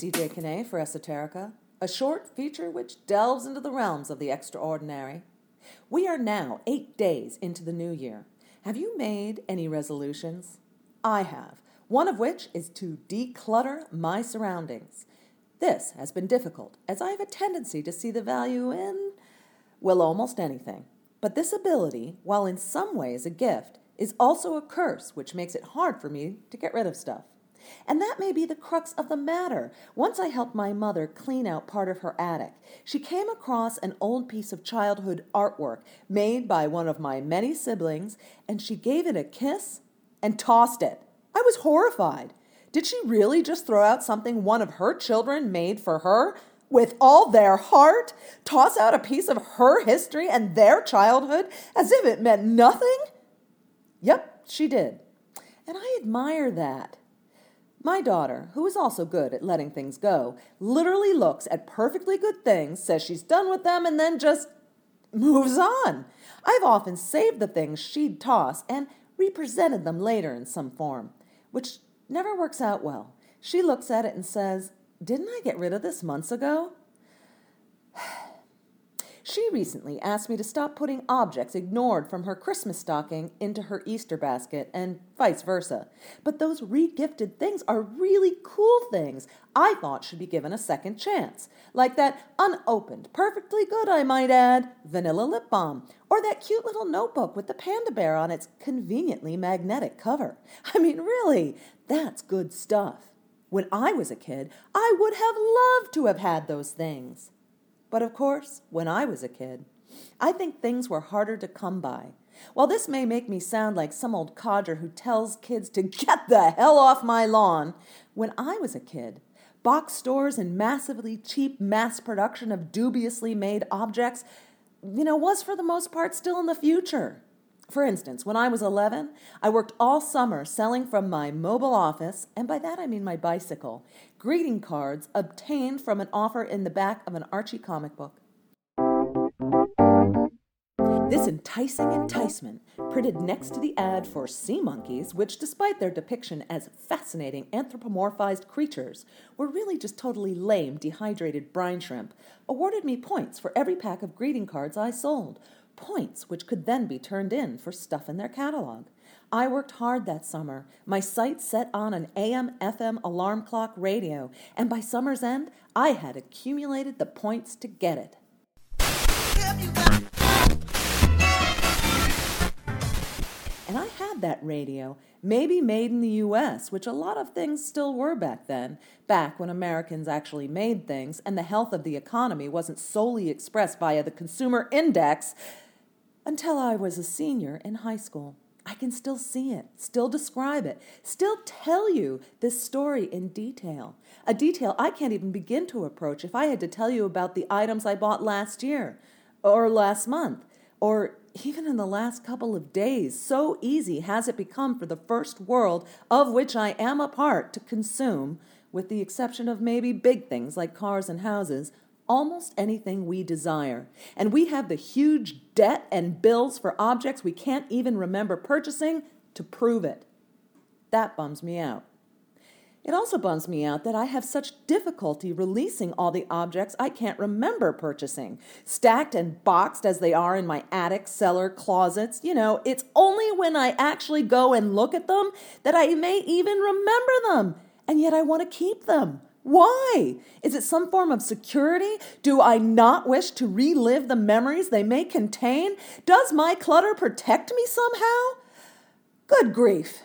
CJ Kinney for Esoterica, a short feature which delves into the realms of the extraordinary. We are now eight days into the new year. Have you made any resolutions? I have, one of which is to declutter my surroundings. This has been difficult, as I have a tendency to see the value in, well, almost anything. But this ability, while in some ways a gift, is also a curse, which makes it hard for me to get rid of stuff. And that may be the crux of the matter. Once I helped my mother clean out part of her attic. She came across an old piece of childhood artwork made by one of my many siblings, and she gave it a kiss and tossed it. I was horrified. Did she really just throw out something one of her children made for her? With all their heart? Toss out a piece of her history and their childhood as if it meant nothing? Yep, she did. And I admire that. My daughter, who is also good at letting things go, literally looks at perfectly good things, says she's done with them, and then just moves on. I've often saved the things she'd toss and represented them later in some form, which never works out well. She looks at it and says, Didn't I get rid of this months ago? She recently asked me to stop putting objects ignored from her Christmas stocking into her Easter basket, and vice versa. But those regifted things are really cool things I thought should be given a second chance. Like that unopened, perfectly good, I might add, vanilla lip balm, or that cute little notebook with the panda bear on its conveniently magnetic cover. I mean, really, that's good stuff. When I was a kid, I would have loved to have had those things. But of course, when I was a kid, I think things were harder to come by. While this may make me sound like some old codger who tells kids to get the hell off my lawn, when I was a kid, box stores and massively cheap mass production of dubiously made objects, you know, was for the most part still in the future. For instance, when I was 11, I worked all summer selling from my mobile office, and by that I mean my bicycle, greeting cards obtained from an offer in the back of an Archie comic book. This enticing enticement, printed next to the ad for sea monkeys, which, despite their depiction as fascinating anthropomorphized creatures, were really just totally lame, dehydrated brine shrimp, awarded me points for every pack of greeting cards I sold, points which could then be turned in for stuff in their catalog. I worked hard that summer, my sights set on an AM FM alarm clock radio, and by summer's end, I had accumulated the points to get it. And I had that radio, maybe made in the US, which a lot of things still were back then, back when Americans actually made things and the health of the economy wasn't solely expressed via the consumer index until I was a senior in high school. I can still see it, still describe it, still tell you this story in detail. A detail I can't even begin to approach if I had to tell you about the items I bought last year, or last month, or even in the last couple of days. So easy has it become for the first world, of which I am a part, to consume, with the exception of maybe big things like cars and houses, almost anything we desire. And we have the huge debt and bills for objects we can't even remember purchasing to prove it. That bums me out. It also bums me out that I have such difficulty releasing all the objects I can't remember purchasing, stacked and boxed as they are in my attic, cellar, closets. You know, it's only when I actually go and look at them that I may even remember them, and yet I want to keep them. Why? Is it some form of security? Do I not wish to relive the memories they may contain? Does my clutter protect me somehow? Good grief.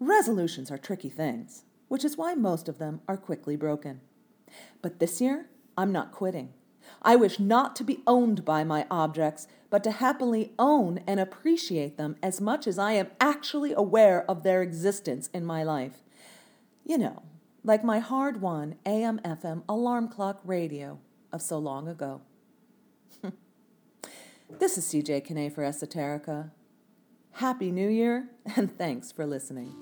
Resolutions are tricky things, which is why most of them are quickly broken. But this year, I'm not quitting. I wish not to be owned by my objects, but to happily own and appreciate them as much as I am actually aware of their existence in my life. You know, like my hard won AM FM alarm clock radio of so long ago. this is CJ Kinney for Esoterica. Happy New Year, and thanks for listening.